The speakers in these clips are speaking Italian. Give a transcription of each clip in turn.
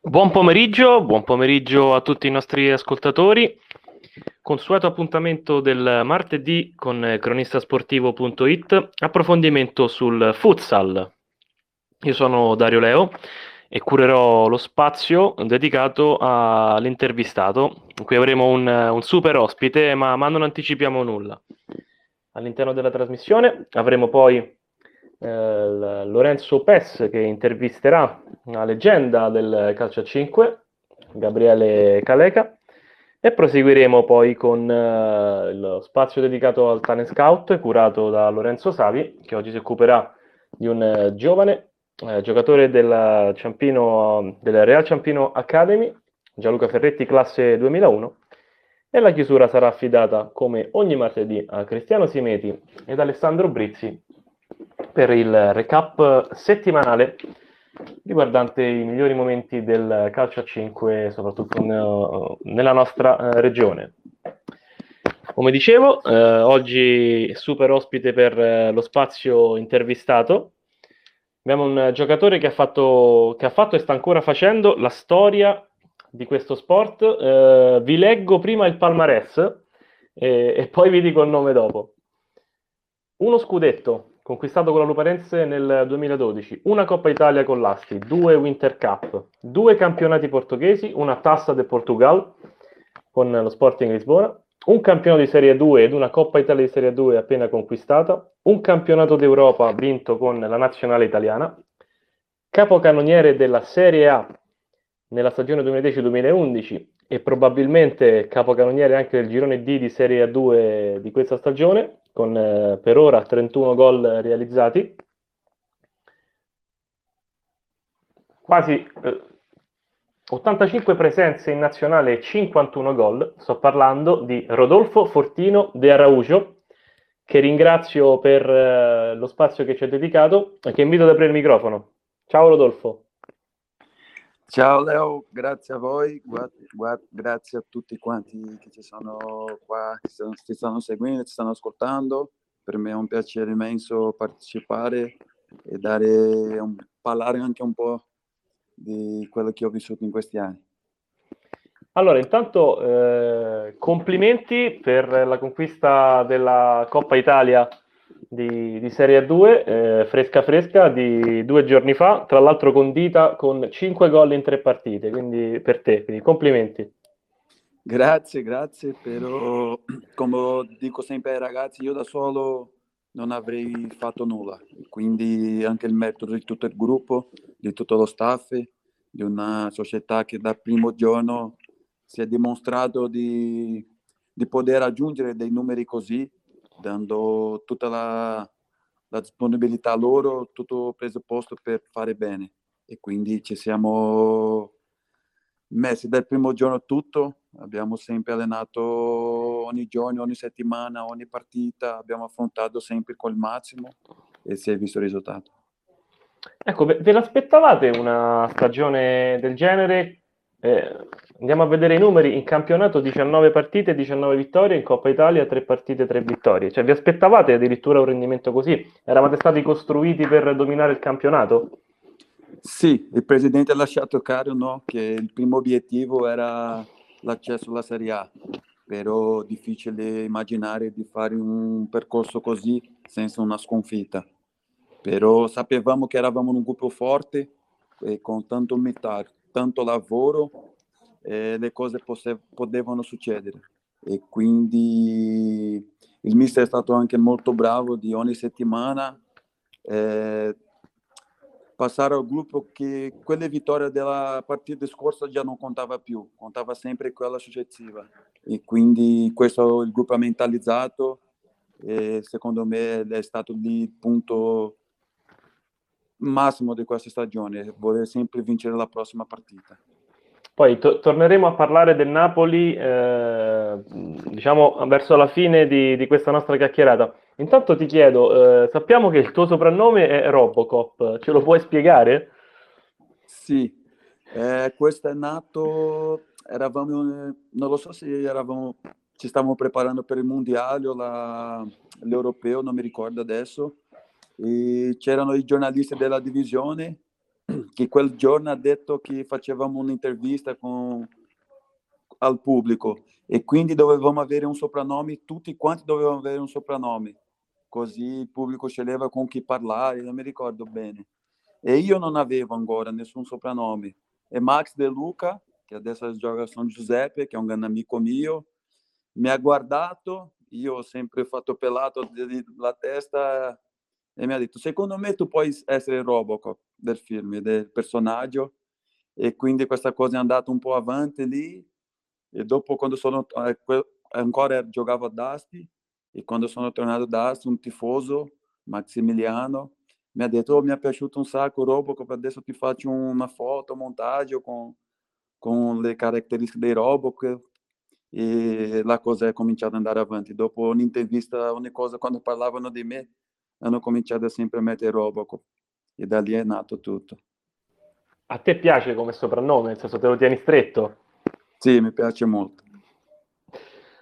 Buon pomeriggio, buon pomeriggio a tutti i nostri ascoltatori. Consueto appuntamento del martedì con cronistasportivo.it, approfondimento sul futsal. Io sono Dario Leo e curerò lo spazio dedicato all'intervistato, in cui avremo un, un super ospite, ma, ma non anticipiamo nulla. All'interno della trasmissione avremo poi eh, Lorenzo Pes che intervisterà una leggenda del calcio a 5, Gabriele Caleca, e proseguiremo poi con eh, lo spazio dedicato al Tane Scout curato da Lorenzo Savi, che oggi si occuperà di un eh, giovane eh, giocatore del, Ciampino, del Real Ciampino Academy, Gianluca Ferretti, classe 2001, e la chiusura sarà affidata come ogni martedì a Cristiano Simeti ed Alessandro Brizzi per il recap settimanale riguardante i migliori momenti del calcio a 5, soprattutto nella nostra eh, regione. Come dicevo, eh, oggi super ospite per eh, lo spazio intervistato. Abbiamo un giocatore che ha, fatto, che ha fatto e sta ancora facendo la storia di questo sport. Eh, vi leggo prima il palmarès e, e poi vi dico il nome dopo. Uno scudetto, conquistato con la Luparense nel 2012, una Coppa Italia con l'Asti, due Winter Cup, due campionati portoghesi, una tassa del Portugal con lo Sporting Lisbona, un campionato di Serie 2 ed una Coppa Italia di Serie 2 appena conquistata, un campionato d'Europa vinto con la nazionale italiana, capocannoniere della Serie A nella stagione 2010-2011 e probabilmente capocannoniere anche del girone D di Serie A2 di questa stagione, con eh, per ora 31 gol realizzati. Quasi eh, 85 presenze in nazionale e 51 gol. Sto parlando di Rodolfo Fortino de Araujo, che ringrazio per eh, lo spazio che ci ha dedicato e che invito ad aprire il microfono. Ciao Rodolfo. Ciao Leo, grazie a voi, grazie a tutti quanti che ci sono qua, che ci stanno seguendo, ci stanno ascoltando. Per me è un piacere immenso partecipare e dare un, parlare anche un po' di quello che ho vissuto in questi anni. Allora, intanto eh, complimenti per la conquista della Coppa Italia di, di Serie A2, eh, fresca fresca, di due giorni fa, tra l'altro condita con 5 gol in tre partite, quindi per te, quindi complimenti. Grazie, grazie, però come dico sempre ai ragazzi, io da solo non avrei fatto nulla, quindi anche il metodo di tutto il gruppo, di tutto lo staff, di una società che dal primo giorno si è dimostrato di, di poter raggiungere dei numeri così dando tutta la, la disponibilità loro, tutto presupposto per fare bene. E quindi ci siamo messi dal primo giorno tutto, abbiamo sempre allenato ogni giorno, ogni settimana, ogni partita, abbiamo affrontato sempre col massimo e si è visto il risultato. Ecco, ve l'aspettavate una stagione del genere eh, andiamo a vedere i numeri, in campionato 19 partite, 19 vittorie, in Coppa Italia 3 partite, 3 vittorie. Cioè vi aspettavate addirittura un rendimento così? Eravate stati costruiti per dominare il campionato? Sì, il presidente ha lasciato chiaro no, che il primo obiettivo era l'accesso alla Serie A, però difficile immaginare di fare un percorso così senza una sconfitta. Però sapevamo che eravamo un gruppo forte e con tanto umiltà, tanto lavoro eh, le cose potevano succedere e quindi il mister è stato anche molto bravo di ogni settimana eh, passare al gruppo che quelle vittorie della partita scorsa già non contava più, contava sempre quella successiva e quindi questo il gruppo ha mentalizzato e secondo me è stato il punto massimo di questa stagione, voler sempre vincere la prossima partita. Poi to- torneremo a parlare del Napoli, eh, diciamo, verso la fine di, di, questa nostra chiacchierata. Intanto ti chiedo, eh, sappiamo che il tuo soprannome è Robocop, ce lo puoi spiegare? Sì, Eh, questo è nato, eravamo, non lo so se eravamo, ci stavamo preparando per il mondiale o la, l'europeo, non mi ricordo adesso, e c'erano i giornalisti della divisione che quel giorno ha detto che facevamo un'intervista con, al pubblico. E quindi dovevamo avere un soprannome, tutti quanti dovevano avere un soprannome, così il pubblico sceglieva con chi parlare, non mi ricordo bene. E io non avevo ancora nessun soprannome. E Max De Luca, che adesso gioca a San Giuseppe, che è un grande amico mio, mi ha guardato, io ho sempre fatto pelato la testa e mi ha detto, secondo me tu puoi essere Robocop del film, del personaggio. E quindi questa cosa è andata un po' avanti lì. E dopo, quando sono eh, ancora giocavo a Dasti, e quando sono tornato a Dasti, un tifoso, Maximiliano, mi ha detto, oh, mi è piaciuto un sacco Robocop, adesso ti faccio una foto, un montaggio con, con le caratteristiche dei Robocop. E la cosa è cominciata ad andare avanti. Dopo un'intervista, ogni cosa, quando parlavano di me, hanno cominciato sempre a mettere Robocop e da lì è nato tutto. A te piace come soprannome, nel senso te lo tieni stretto? Sì, mi piace molto.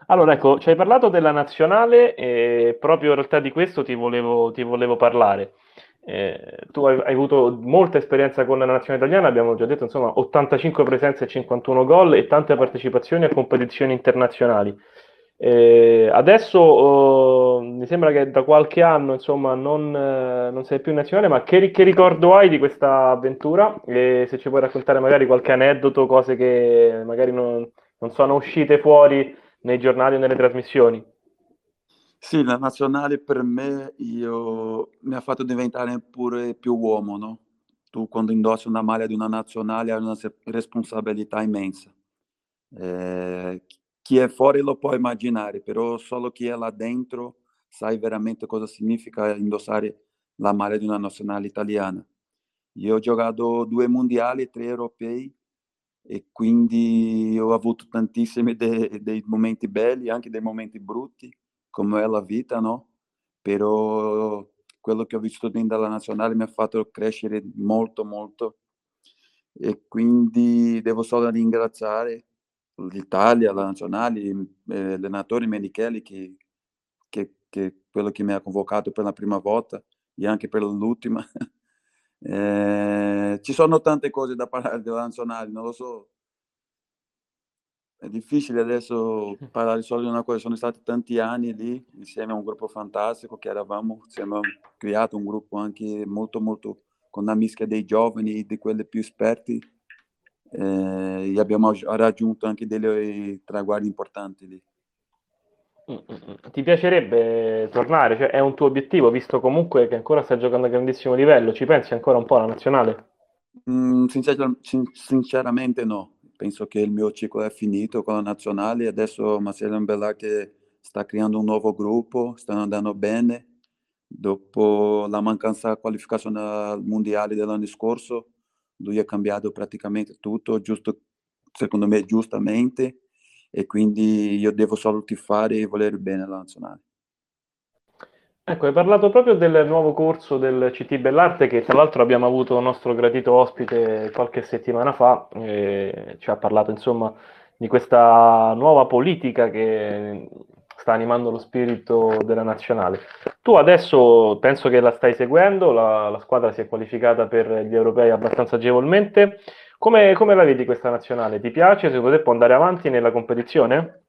Allora, ecco, ci hai parlato della nazionale e proprio in realtà di questo ti volevo, ti volevo parlare. Eh, tu hai, hai, avuto molta esperienza con la nazionale italiana, abbiamo già detto, insomma, 85 presenze e 51 gol e tante partecipazioni a competizioni internazionali. Eh, adesso oh, mi sembra che da qualche anno insomma non, eh, non sei più nazionale, ma che, che, ricordo hai di questa avventura? E se ci puoi raccontare magari qualche aneddoto, cose che magari non, non sono uscite fuori nei giornali o nelle trasmissioni? Sì, la nazionale per me io, mi ha fatto diventare pure più uomo, no? Tu quando indossi una maglia di una nazionale hai una responsabilità immensa. Eh, chi è fuori lo può immaginare, però solo chi è là dentro sa veramente cosa significa indossare la maglia di una nazionale italiana. Io ho giocato due mondiali, tre europei e quindi ho avuto tantissimi de- dei momenti belli, anche dei momenti brutti, come è la vita, no? Però quello che ho vissuto dentro la nazionale mi ha fatto crescere molto, molto e quindi devo solo ringraziare l'Italia, la nazionale, eh, l'allenatore Menichelli che, che, che quello che mi ha convocato per la prima volta e anche per l'ultima. eh, ci sono tante cose da parlare della nazionale, non lo so. È difficile adesso parlare solo di una cosa, sono stati tanti anni lì insieme a un gruppo fantastico che eravamo, abbiamo creato un gruppo anche molto molto con una mischia dei giovani e di quelli più esperti eh, e abbiamo raggiunto anche dei traguardi importanti lì. Mm, mm, mm. Ti piacerebbe tornare? Cioè, è un tuo obiettivo, visto comunque che ancora stai giocando a grandissimo livello? Ci pensi ancora un po' alla nazionale? Mm, sincer- sinceramente no. Penso che il mio ciclo è finito con la nazionale. Adesso Marcelo Mbella che sta creando un nuovo gruppo, stanno andando bene. Dopo la mancanza di qualificazione al mondiale dell'anno scorso, lui ha cambiato praticamente tutto, giusto, secondo me giustamente, e quindi io devo solo tifare e volere bene alla nazionale. Ecco, hai parlato proprio del nuovo corso del CT Bellarte che tra l'altro abbiamo avuto il nostro gradito ospite qualche settimana fa, ci ha parlato insomma di questa nuova politica che sta animando lo spirito della nazionale. Tu adesso penso che la stai seguendo, la, la squadra si è qualificata per gli europei abbastanza agevolmente. Come, come, la vedi questa nazionale? Ti piace? Secondo te può andare avanti nella competizione?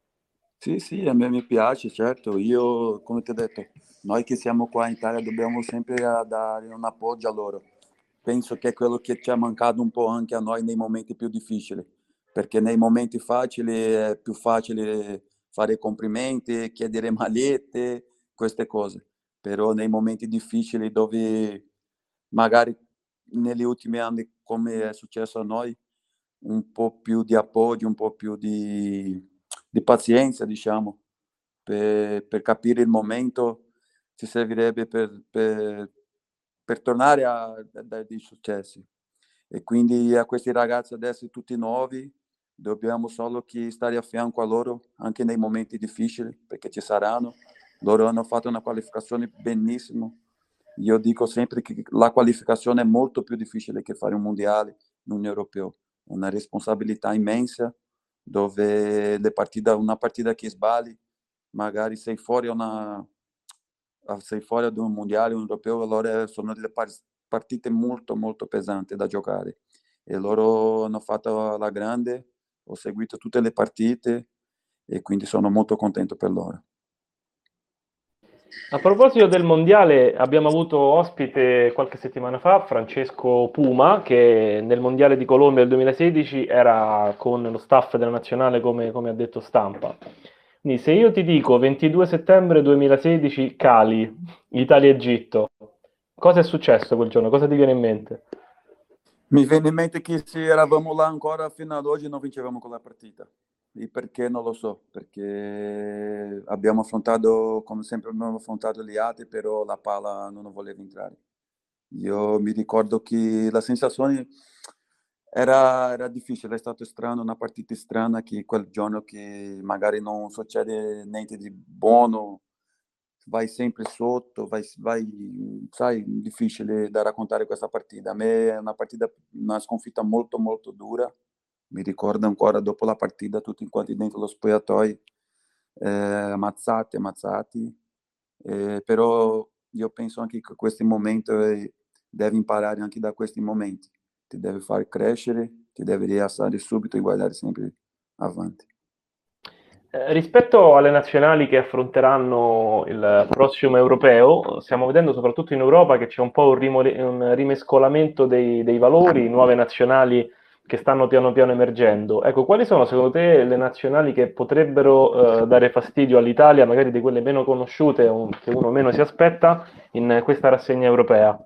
Sì, sì, a me mi piace, certo. Io, come ti ho detto, noi che siamo qua in Italia dobbiamo sempre dare un appoggio a loro. Penso che è quello che ci è mancato un po' anche a noi nei momenti più difficili, perché nei momenti facili è più facile fare complimenti, chiedere magliette, queste cose. Però nei momenti difficili dove magari negli ultimi anni, come è successo a noi, un po' più di appoggio, un po' più di, di pazienza, diciamo, per, per, capire il momento ci servirebbe per, per, per tornare a, a dei successi. E quindi a questi ragazzi adesso tutti nuovi, dobbiamo solo che stare a fianco a loro anche nei momenti difficili, perché ci saranno. Loro hanno fatto una qualificazione benissimo. Io dico sempre che la qualificazione è molto più difficile che fare un mondiale, un europeo, una responsabilità immensa, dove le partite, una partita che sbagli, magari sei fuori una, sei fuori ad un mondiale, un europeo, allora sono delle partite molto molto pesanti da giocare e loro hanno fatto la grande, ho seguito tutte le partite e quindi sono molto contento per loro. A proposito del mondiale, abbiamo avuto ospite qualche settimana fa Francesco Puma, che nel mondiale di Colombia del 2016 era con lo staff della nazionale, come, come ha detto stampa. Quindi, se io ti dico 22 settembre 2016, Cali, Italia-Egitto, cosa è successo quel giorno? Cosa ti viene in mente? Mi viene in mente che se eravamo là ancora fino ad oggi non vincevamo quella partita. E perché non lo so, perché abbiamo affrontato, come sempre abbiamo affrontato gli altri, però la palla non voleva entrare. Io mi ricordo che la sensazione era, era difficile, è stato strano, una partita strana che quel giorno che magari non succede niente di buono, vai sempre sotto, vai, vai, sai, difficile da raccontare questa partita. A me è una partita, una sconfitta molto molto dura, mi ricordo ancora dopo la partita tutti quanti dentro lo spogliatoio eh, ammazzati, ammazzati, eh, però io penso anche che questi momenti eh, devi imparare anche da questi momenti, ti deve far crescere, ti deve rialzare subito e guardare sempre avanti. Eh, rispetto alle nazionali che affronteranno il prossimo europeo, stiamo vedendo soprattutto in Europa che c'è un po' un, rimore- un rimescolamento dei, dei valori, nuove nazionali che stanno piano piano emergendo. Ecco, quali sono secondo te le nazionali che potrebbero eh, dare fastidio all'Italia, magari di quelle meno conosciute o che uno meno si aspetta, in questa rassegna europea?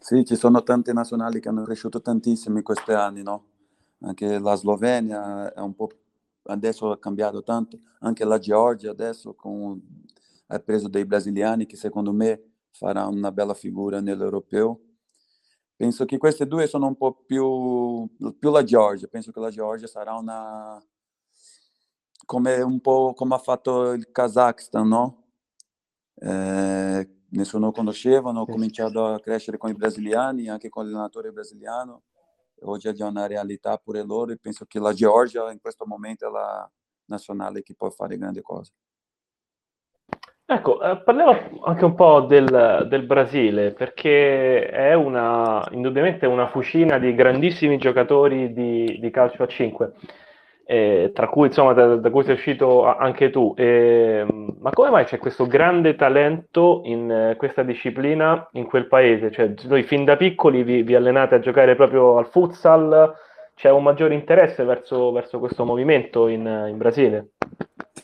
Sì, ci sono tante nazionali che hanno cresciuto tantissimo in questi anni, no? Anche la Slovenia è un po' adesso ha cambiato tanto, anche la Georgia adesso con, ha preso dei brasiliani che secondo me farà una bella figura nell'europeo Penso che queste due sono un po' più, più la Georgia. Penso che la Georgia sarà una come un po' come ha fatto il Kazakhstan, no? Eh, nessuno conosceva, hanno cominciato a crescere con i brasiliani, anche con l'allenatore brasiliano. Oggi è una realtà pure loro e penso che la Georgia in questo momento è la nazionale che può fare grandi cose. Ecco, eh, parliamo anche un po' del, del Brasile, perché è una, indubbiamente una fucina di grandissimi giocatori di, di calcio a 5, eh, tra cui insomma da, da, cui sei uscito anche tu. Eh, ma come mai c'è questo grande talento in eh, questa disciplina in quel paese? Cioè, voi fin da piccoli vi, vi allenate a giocare proprio al futsal, c'è un maggiore interesse verso, verso questo movimento in, in Brasile?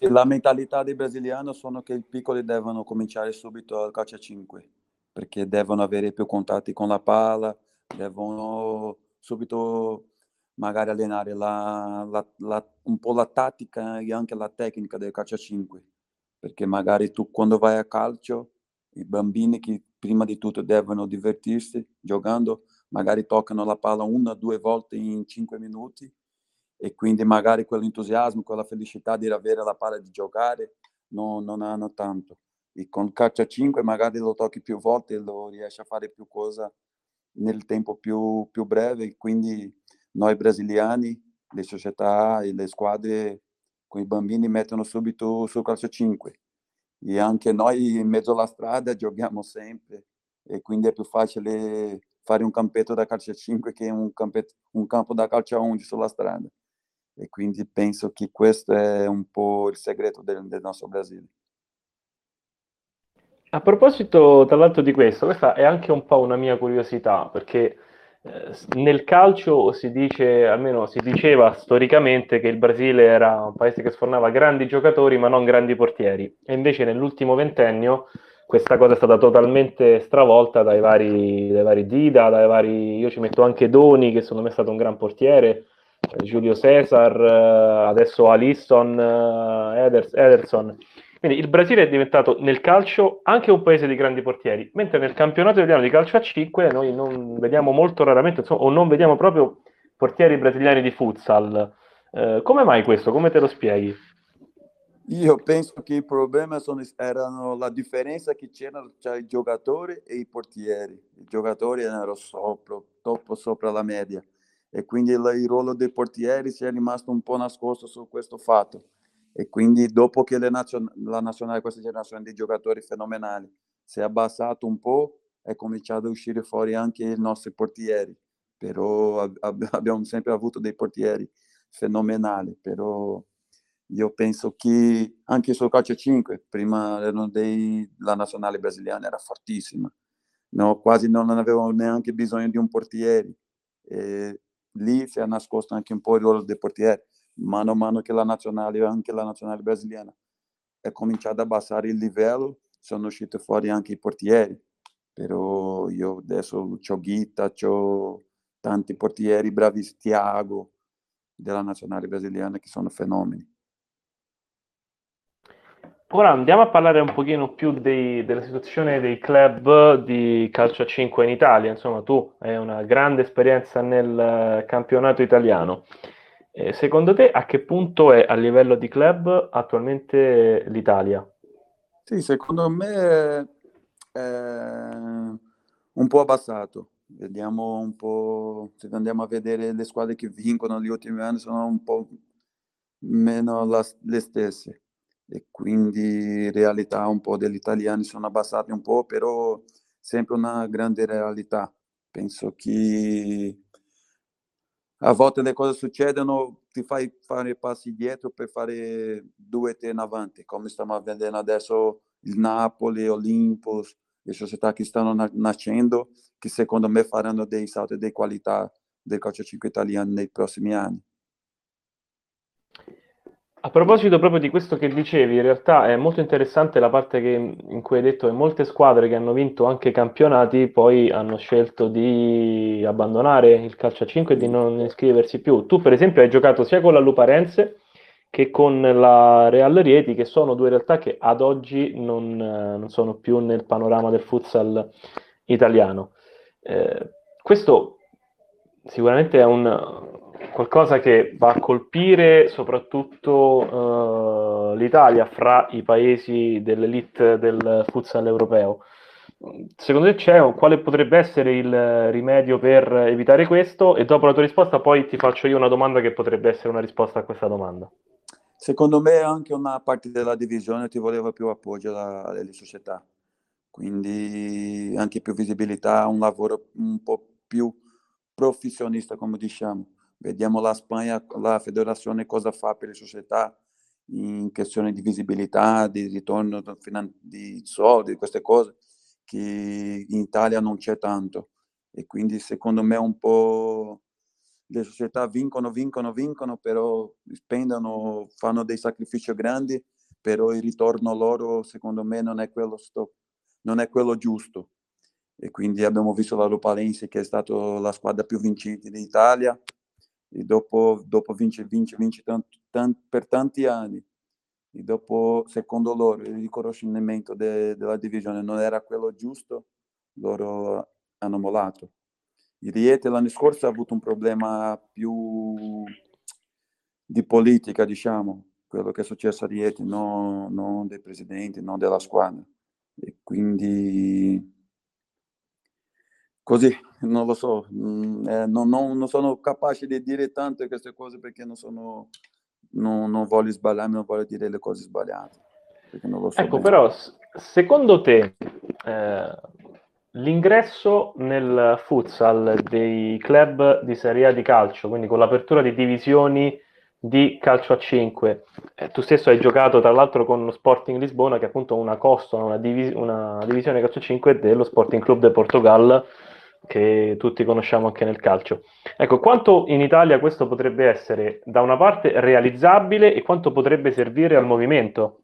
La mentalità dei brasiliani sono che i piccoli devono cominciare subito al calcio a 5 perché devono avere più contatti con la palla, devono subito magari allenare la, la, la, un po' la tattica e anche la tecnica del calcio a 5 perché magari tu quando vai a calcio i bambini che prima di tutto devono divertirsi giocando magari toccano la palla una o due volte in 5 minuti e quindi magari quell'entusiasmo, quella felicità di avere la palla di giocare non, non hanno tanto. E con calcio a 5 magari lo tocchi più volte e lo riesci a fare più cosa nel tempo più, più breve. Quindi noi brasiliani, le società e le squadre con i bambini mettono subito sul calcio a 5 e anche noi in mezzo alla strada giochiamo sempre e quindi è più facile fare un campetto da calcio a 5 che un, campetto, un campo da calcio a 11 sulla strada e quindi penso che questo è un po' il segreto del, del nostro Brasile. A proposito, tra l'altro, di questo, questa è anche un po' una mia curiosità, perché eh, nel calcio si dice, almeno si diceva storicamente, che il Brasile era un paese che sfornava grandi giocatori ma non grandi portieri, e invece nell'ultimo ventennio questa cosa è stata totalmente stravolta dai vari, dai vari Dida, dai vari, io ci metto anche Doni, che secondo me è stato un gran portiere, Giulio Cesar, eh, adesso Alisson, eh, Eders, Ederson. Quindi il Brasile è diventato nel calcio anche un paese di grandi portieri, mentre nel campionato italiano di calcio a 5 noi non vediamo molto raramente, insomma, o non vediamo proprio portieri brasiliani di futsal. Eh, come mai questo? Come te lo spieghi? Io penso che il problema sono, erano la differenza che c'era tra i giocatori e i portieri. I giocatori erano sopra, troppo sopra la media e quindi il, ruolo dei portieri si è rimasto un po' nascosto su questo fatto. E quindi dopo che nazion- la nazionale, questa generazione di giocatori fenomenali si è abbassato un po', è cominciato a uscire fuori anche i nostri portieri, però ab- abbiamo sempre avuto dei portieri fenomenali, però io penso che anche sul calcio 5, prima dei, la nazionale brasiliana era fortissima, no, quasi non avevamo neanche bisogno di un portiere. E lì si è nascosto anche un po' il ruolo dei portieri. Mano a mano che la nazionale, anche la nazionale brasiliana, è cominciata a abbassare il livello, sono usciti fuori anche i portieri. Però io adesso ho Ghita, ho tanti portieri bravi, Thiago, della nazionale brasiliana, che sono fenomeni. Ora andiamo a parlare un pochino più dei, della situazione dei club di calcio a 5 in Italia. Insomma, tu hai una grande esperienza nel campionato italiano. Eh, secondo te a che punto è a livello di club attualmente l'Italia? Sì, secondo me è un po' abbassato. Vediamo un po', se andiamo a vedere le squadre che vincono negli ultimi anni sono un po' meno la, le stesse e quindi in realtà un po' degli italiani sono abbassati un po', però sempre una grande realtà. Penso che a volte le cose succedono, ti fai fare passi dietro per fare due tre in avanti, come stiamo vedendo adesso il Napoli, Olympus, le società che stanno nascendo, che secondo me faranno dei salti di qualità del calcio 5 italiano nei prossimi anni. A proposito proprio di questo che dicevi, in realtà è molto interessante la parte che, in cui hai detto che molte squadre che hanno vinto anche campionati poi hanno scelto di abbandonare il calcio a 5 e di non iscriversi più. Tu per esempio hai giocato sia con la Luparense che con la Real Rieti, che sono due realtà che ad oggi non, non sono più nel panorama del futsal italiano. Eh, questo sicuramente è un, qualcosa che va a colpire soprattutto uh, l'Italia fra i paesi dell'elite del futsal europeo. Secondo te c'è quale potrebbe essere il rimedio per evitare questo? E dopo la tua risposta poi ti faccio io una domanda che potrebbe essere una risposta a questa domanda. Secondo me anche una parte della divisione ti voleva più appoggio dalle società, quindi anche più visibilità, un lavoro un po' più professionista, come diciamo Vediamo la Spagna, la federazione cosa fa per le società in questione di visibilità, di ritorno di soldi, queste cose che in Italia non c'è tanto. E quindi secondo me un po' le società vincono, vincono, vincono, però spendono, fanno dei sacrifici grandi, però il ritorno loro secondo me non è quello, sto, non è quello giusto. E quindi abbiamo visto la Lupalense che è stata la squadra più vincente d'Italia, dopo, dopo vince, vince, vince tanto, tanto, per tanti anni e dopo, secondo loro, il riconoscimento de, della divisione non era quello giusto, loro hanno mollato. Il Riete l'anno scorso ha avuto un problema più di politica, diciamo, quello che è successo a Riete, non, non dei presidenti, non della squadra. E quindi così, non lo so, mm, eh, non, non, non, sono capace di dire tante queste cose perché non sono, non, non voglio sbagliarmi, non voglio dire le cose sbagliate. So ecco, bene. però, secondo te eh, l'ingresso nel futsal dei club di Serie A di calcio, quindi con l'apertura di divisioni di calcio a 5, eh, tu stesso hai giocato tra l'altro con lo Sporting Lisbona che è appunto una costola, una, divis- una divisione calcio a 5 dello Sporting Club de Portugal che tutti conosciamo anche nel calcio. Ecco, quanto in Italia questo potrebbe essere da una parte realizzabile e quanto potrebbe servire al movimento?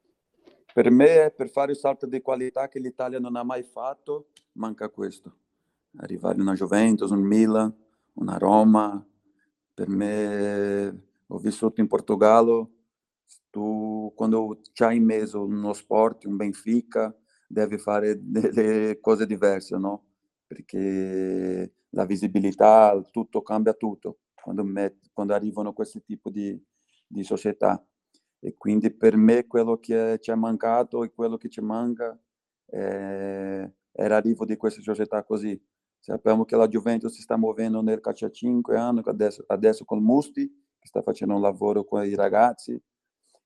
Per me, per fare il salto di qualità che l'Italia non ha mai fatto, manca questo. Arrivare una Juventus, un Milan, una Roma. Per me, ho vissuto in Portogallo, tu quando c'hai in mezzo uno sport, un Benfica, devi fare delle cose diverse, no? Perché la visibilità, tutto cambia tutto quando, met, quando arrivano questi tipi di, di società. E quindi per me quello che ci è mancato e quello che ci manca è, è l'arrivo di queste società così, Sappiamo che la Juventus si sta muovendo nel calcio a 5 anni, adesso, adesso con Musti, che sta facendo un lavoro con i ragazzi.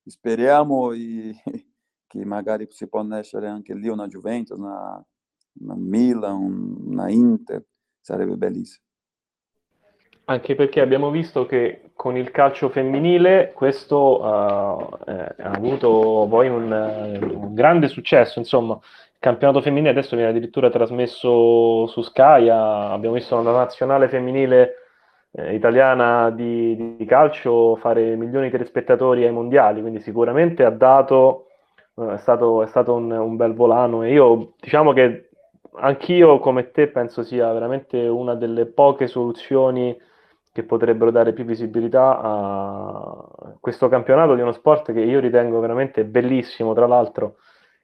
Speriamo e, che magari si possa essere anche lì una Juventus, una, una Milan, una Inter, sarebbe bellissimo. Anche perché abbiamo visto che con il calcio femminile questo uh, eh, ha avuto poi un, un, grande successo, insomma, il campionato femminile adesso viene addirittura trasmesso su Sky, abbiamo visto la nazionale femminile eh, italiana di, di, calcio fare milioni di telespettatori ai mondiali, quindi sicuramente ha dato, eh, è stato, è stato un, un bel volano e io diciamo che anch'io come te penso sia veramente una delle poche soluzioni che potrebbero dare più visibilità a questo campionato di uno sport che io ritengo veramente bellissimo, tra l'altro,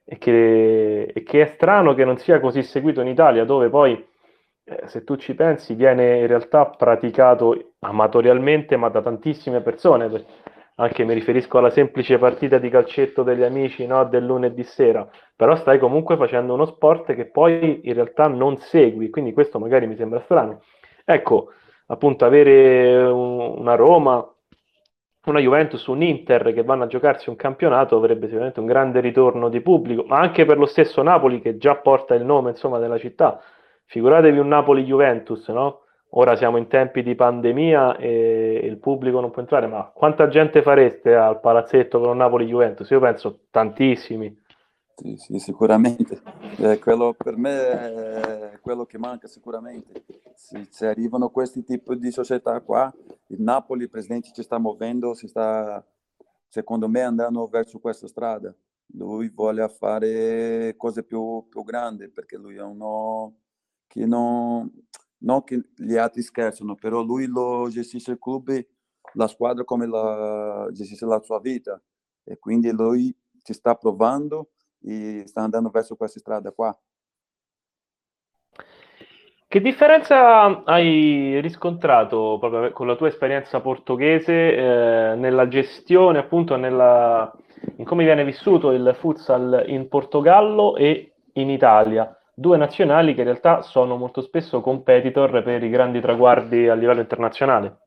e che, e che è strano che non sia così seguito in Italia, dove poi, eh, se tu ci pensi, viene in realtà praticato amatorialmente, ma da tantissime persone. Anche mi riferisco alla semplice partita di calcetto degli amici no, del lunedì sera, però stai comunque facendo uno sport che poi in realtà non segui, quindi questo magari mi sembra strano. Ecco, appunto avere una Roma, una Juventus, un Inter che vanno a giocarsi un campionato avrebbe sicuramente un grande ritorno di pubblico, ma anche per lo stesso Napoli che già porta il nome insomma, della città. Figuratevi un Napoli-Juventus, no? Ora siamo in tempi di pandemia e il pubblico non può entrare, ma quanta gente fareste al palazzetto con un Napoli-Juventus? Io penso tantissimi. Sì, sì, sicuramente. Eh, quello per me è quello che manca sicuramente. Se, se, arrivano questi tipi di società qua, il Napoli, il presidente ci sta muovendo, si sta, secondo me, andando verso questa strada. Lui vuole fare cose più, più grandi perché lui è uno che non, non che gli altri scherzano, però lui lo gestisce il club, la squadra come la, gestisce la sua vita e quindi lui ci sta provando e sta andando verso questa strada qua. Che differenza hai riscontrato proprio con la tua esperienza portoghese eh, nella gestione, appunto, nella, in come viene vissuto il futsal in Portogallo e in Italia? Due nazionali che in realtà sono molto spesso competitor per i grandi traguardi a livello internazionale.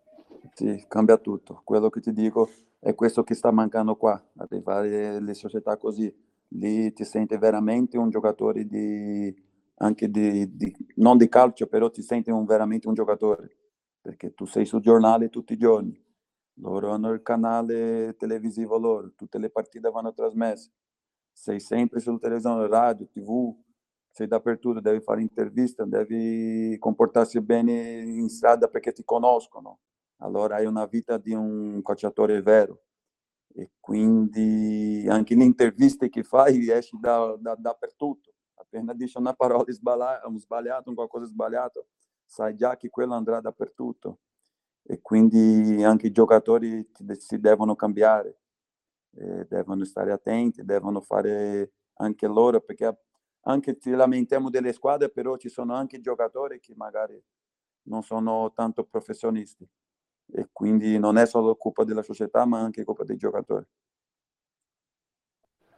Sì, cambia tutto. Quello che ti dico è questo che sta mancando qua, arrivare alle società così lì ti senti veramente un giocatore di, anche di, di, non di calcio, però ti senti un, veramente un giocatore, perché tu sei sul giornale tutti i giorni, loro hanno il canale televisivo loro, tutte le partite vanno trasmesse, sei sempre sulla televisione, radio, tv, sei dappertutto, devi fare interviste, devi comportarsi bene in strada perché ti conoscono, allora hai una vita di un calciatore vero e quindi anche le interviste che fai esci da, da, dappertutto. Appena dici una parola sbagliata, un qualcosa sbagliato, sai già che quello andrà dappertutto. E quindi anche i giocatori si devono cambiare, eh, devono stare attenti, devono fare anche loro, perché anche ci lamentiamo delle squadre, però ci sono anche giocatori che magari non sono tanto professionisti e quindi non è solo colpa della società ma anche colpa dei giocatori.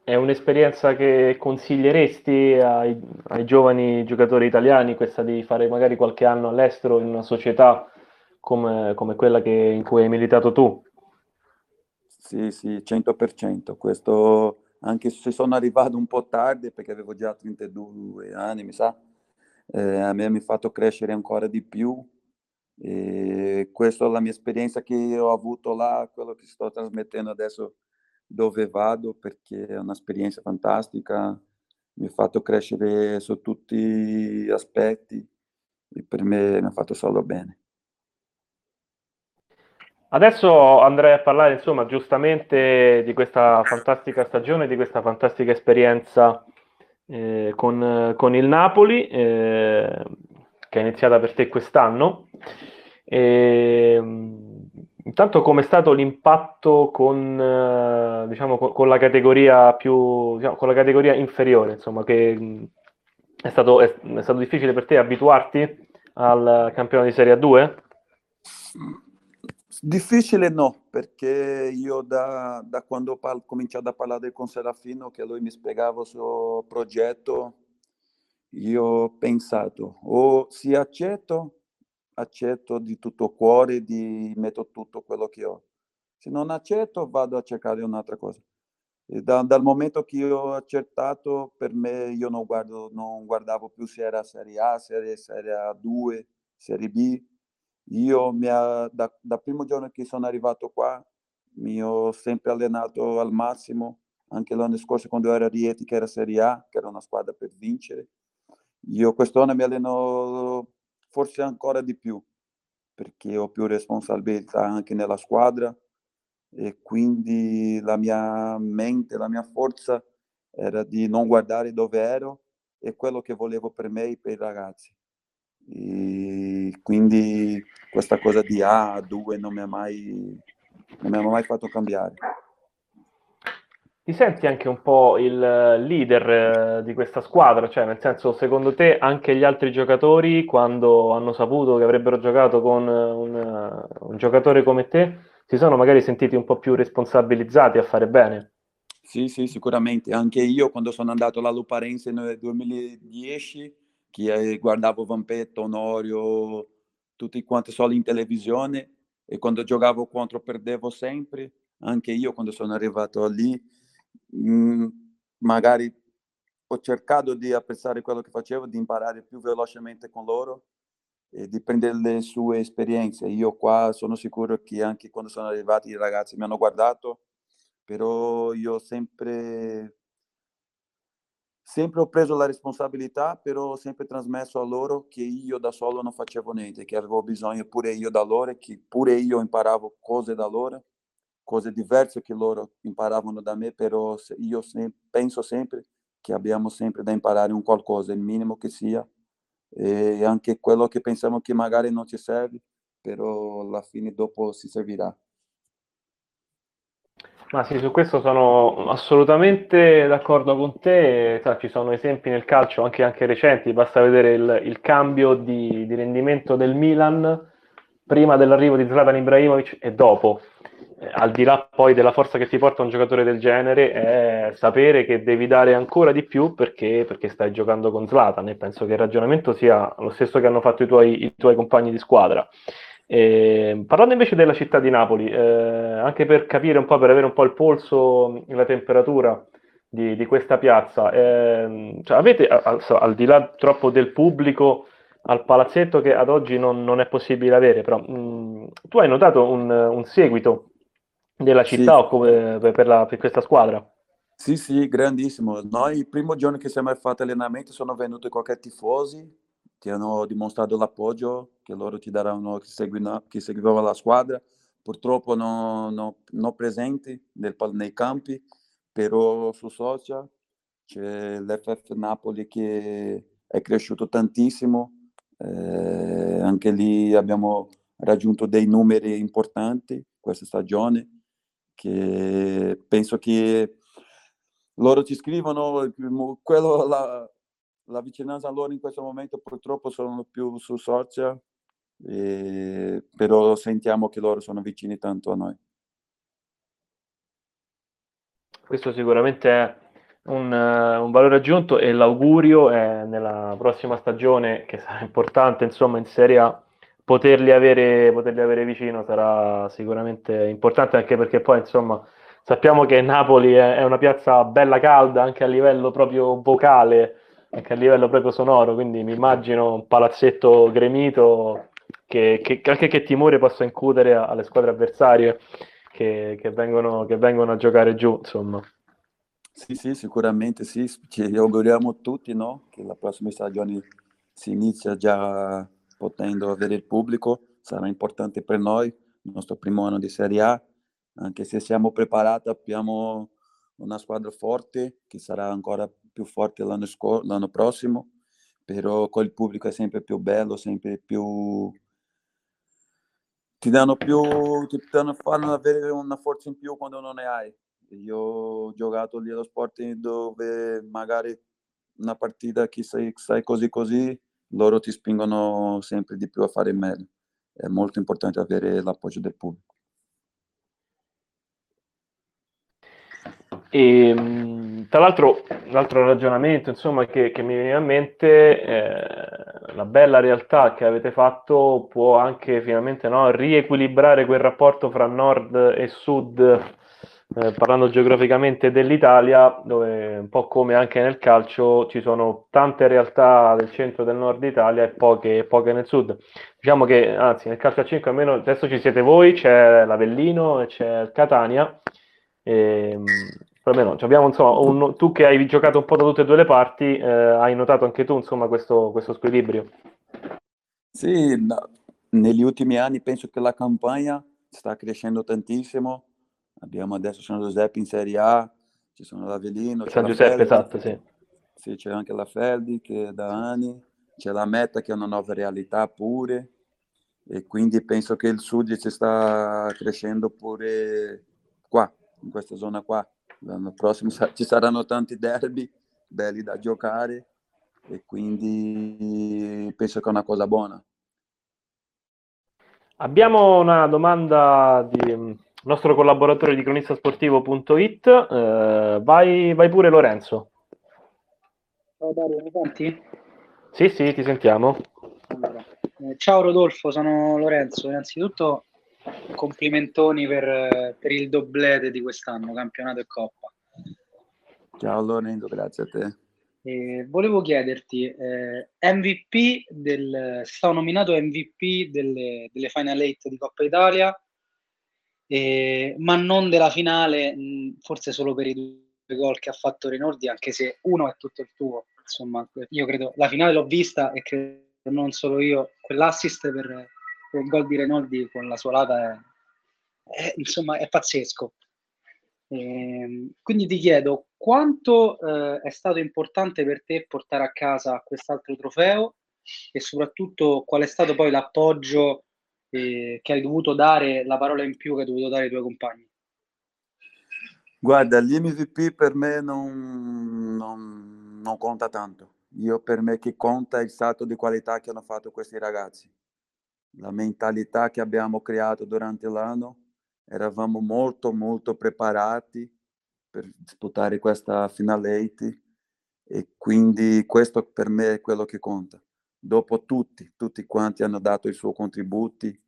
È un'esperienza che consiglieresti ai, ai, giovani giocatori italiani, questa di fare magari qualche anno all'estero in una società come, come quella che, in cui hai militato tu? Sì, sì, 100%. Questo, anche se sono arrivato un po' tardi perché avevo già 32 anni, mi sa, eh, a me mi ha fatto crescere ancora di più e questa è la mia esperienza che ho avuto là, quello che sto trasmettendo adesso dove vado, perché è un'esperienza fantastica, mi ha fatto crescere su tutti gli aspetti e per me mi ha fatto solo bene. Adesso andrei a parlare, insomma, giustamente di questa fantastica stagione, di questa fantastica esperienza eh, con, con, il Napoli. Eh, che è iniziata per te quest'anno. E, ehm, intanto come è stato l'impatto con, eh, diciamo, con, la categoria più, diciamo, con la categoria inferiore, insomma, che è stato, è, è stato difficile per te abituarti al campionato di Serie A2? Difficile no, perché io da, da quando ho par- cominciato a parlare con Serafino, che lui mi spiegava il suo progetto, io ho pensato o si accetto, accetto di tutto cuore, di metto tutto quello che ho. Se non accetto, vado a cercare un'altra cosa. Da, dal momento che io ho accettato, per me io non, guardo, non guardavo più se era Serie A, Serie, serie A2, Serie B. Io mi ha, da, dal primo giorno che sono arrivato qua mi ho sempre allenato al massimo, anche l'anno scorso quando ero a Rieti che era Serie A, che era una squadra per vincere. Io quest'anno mi alleno forse ancora di più, perché ho più responsabilità anche nella squadra e quindi la mia mente, la mia forza era di non guardare dove ero e quello che volevo per me e per i ragazzi. E quindi questa cosa di A a 2 non mi ha mai, non mi ha mai fatto cambiare. Ti senti anche un po' il leader eh, di questa squadra? Cioè, nel senso, secondo te anche gli altri giocatori, quando hanno saputo che avrebbero giocato con un, un giocatore come te, si sono magari sentiti un po' più responsabilizzati a fare bene. Sì, sì, sicuramente. Anche io quando sono andato alla Luparense nel 2010, che guardavo Vampetto, Onorio, tutti quanti solo in televisione e quando giocavo contro perdevo sempre. Anche io quando sono arrivato lì, mh, mm, magari ho cercato di apprezzare quello che facevo, di imparare più velocemente con loro e di prendere le sue esperienze. Io qua sono sicuro che anche quando sono arrivati i ragazzi mi hanno guardato, però io sempre, sempre ho preso la responsabilità, però ho sempre trasmesso a loro che io da solo non facevo niente, che avevo bisogno pure io da loro, che pure io imparavo cose da loro, cose diverse che loro imparavano da me, però io penso sempre che abbiamo sempre da imparare un qualcosa, il minimo che sia, e anche quello che pensiamo che magari non ci serve, però alla fine dopo si servirà. Ma sì, su questo sono assolutamente d'accordo con te. Sa, ci sono esempi nel calcio anche, anche recenti, basta vedere il, il cambio di, di, rendimento del Milan prima dell'arrivo di Zlatan Ibrahimovic e dopo eh, al di là poi della forza che ti porta un giocatore del genere, è sapere che devi dare ancora di più perché, perché stai giocando con Zlatan e penso che il ragionamento sia lo stesso che hanno fatto i tuoi, i tuoi compagni di squadra. E, parlando invece della città di Napoli, eh, anche per capire un po', per avere un po' il polso e la temperatura di, di questa piazza, eh, cioè avete, al, al di là troppo del pubblico, al palazzetto che ad oggi non, non è possibile avere, però mh, tu hai notato un, un seguito della città sì. o come per, la, per, questa squadra? Sì, sì, grandissimo. Noi il primo giorno che siamo fatti allenamento sono venuti qualche tifosi che hanno dimostrato l'appoggio che loro ti daranno, che, seguino, che seguivano la squadra. Purtroppo non, non, non presenti nel, nei campi, però su social c'è l'FF Napoli che è cresciuto tantissimo. Eh, anche lì abbiamo raggiunto dei numeri importanti questa stagione che penso che loro ci scrivono, quello, la, la vicinanza a loro in questo momento purtroppo sono più su social, e, però sentiamo che loro sono vicini tanto a noi. Questo sicuramente è un, un valore aggiunto e l'augurio è nella prossima stagione, che sarà importante, insomma, in Serie A, poterli avere, poterli avere vicino sarà sicuramente importante anche perché poi insomma sappiamo che Napoli è, una piazza bella calda anche a livello proprio vocale, anche a livello proprio sonoro, quindi mi immagino un palazzetto gremito che, che anche che timore possa incutere alle squadre avversarie che, che, vengono, che vengono a giocare giù, insomma. Sì, sì, sicuramente sì, ci auguriamo tutti no? che la prossima stagione si inizia già potendo avere il pubblico, sarà importante per noi, il nostro primo anno di Serie A, anche se siamo preparati, abbiamo una squadra forte che sarà ancora più forte l'anno, scor- l'anno prossimo, però con il pubblico è sempre più bello, sempre più... ti danno più, ti danno, fanno avere una forza in più quando non ne hai. Io ho giocato lì allo sport dove magari una partita che sai, sai così così loro ti spingono sempre di più a fare meglio. È molto importante avere l'appoggio del pubblico. E, ehm, tra l'altro, l'altro ragionamento insomma, che, che mi viene a mente, eh, la bella realtà che avete fatto può anche finalmente no, riequilibrare quel rapporto fra nord e sud, eh, parlando geograficamente dell'Italia, dove un po' come anche nel calcio ci sono tante realtà del centro e del nord Italia e poche, poche nel sud. Diciamo che, anzi, nel calcio a 5 almeno adesso ci siete voi, c'è l'Avellino e c'è il Catania. E, almeno abbiamo, insomma, un, tu che hai giocato un po' da tutte e due le parti, eh, hai notato anche tu insomma, questo, questo squilibrio? Sì, no, negli ultimi anni penso che la campagna sta crescendo tantissimo. Abbiamo adesso San Giuseppe in Serie A, ci sono l'Avelino. San Giuseppe, esatto, sì. Sì, c'è anche la Feldi che da anni, c'è la Meta che è una nuova realtà pure e quindi penso che il Sud si sta crescendo pure qua, in questa zona qua. L'anno prossimo ci saranno tanti derby belli da giocare e quindi penso che è una cosa buona. Abbiamo una domanda di mm, nostro collaboratore di cronistasportivo.it. Eh, vai, vai pure Lorenzo. Ciao Dario, mi senti? Sì, sì, ti sentiamo. Allora, eh, ciao Rodolfo, sono Lorenzo. Innanzitutto complimentoni per, per il doblete di quest'anno, campionato e coppa. Ciao Lorenzo, grazie a te. E volevo chiederti, eh, MVP del, stato nominato MVP delle, delle Final 8 di Coppa Italia, eh, ma non della finale, mh, forse solo per i due gol che ha fatto Renordi, anche se uno è tutto il tuo. Insomma, io credo, la finale l'ho vista e credo non solo io, quell'assist per, il gol di Renoldi con la sua lata è, è insomma, è pazzesco. E, ehm, quindi ti chiedo quanto eh, è stato importante per te portare a casa quest'altro trofeo e soprattutto qual è stato poi l'appoggio eh, che hai dovuto dare, la parola in più che hai dovuto dare ai tuoi compagni? Guarda, l'MVP per me non, non, non conta tanto. Io per me che conta il salto di qualità che hanno fatto questi ragazzi la mentalità che abbiamo creato durante l'anno, eravamo molto molto preparati per disputare questa finalette e quindi questo per me è quello che conta. Dopo tutti, tutti quanti hanno dato i suoi contributi,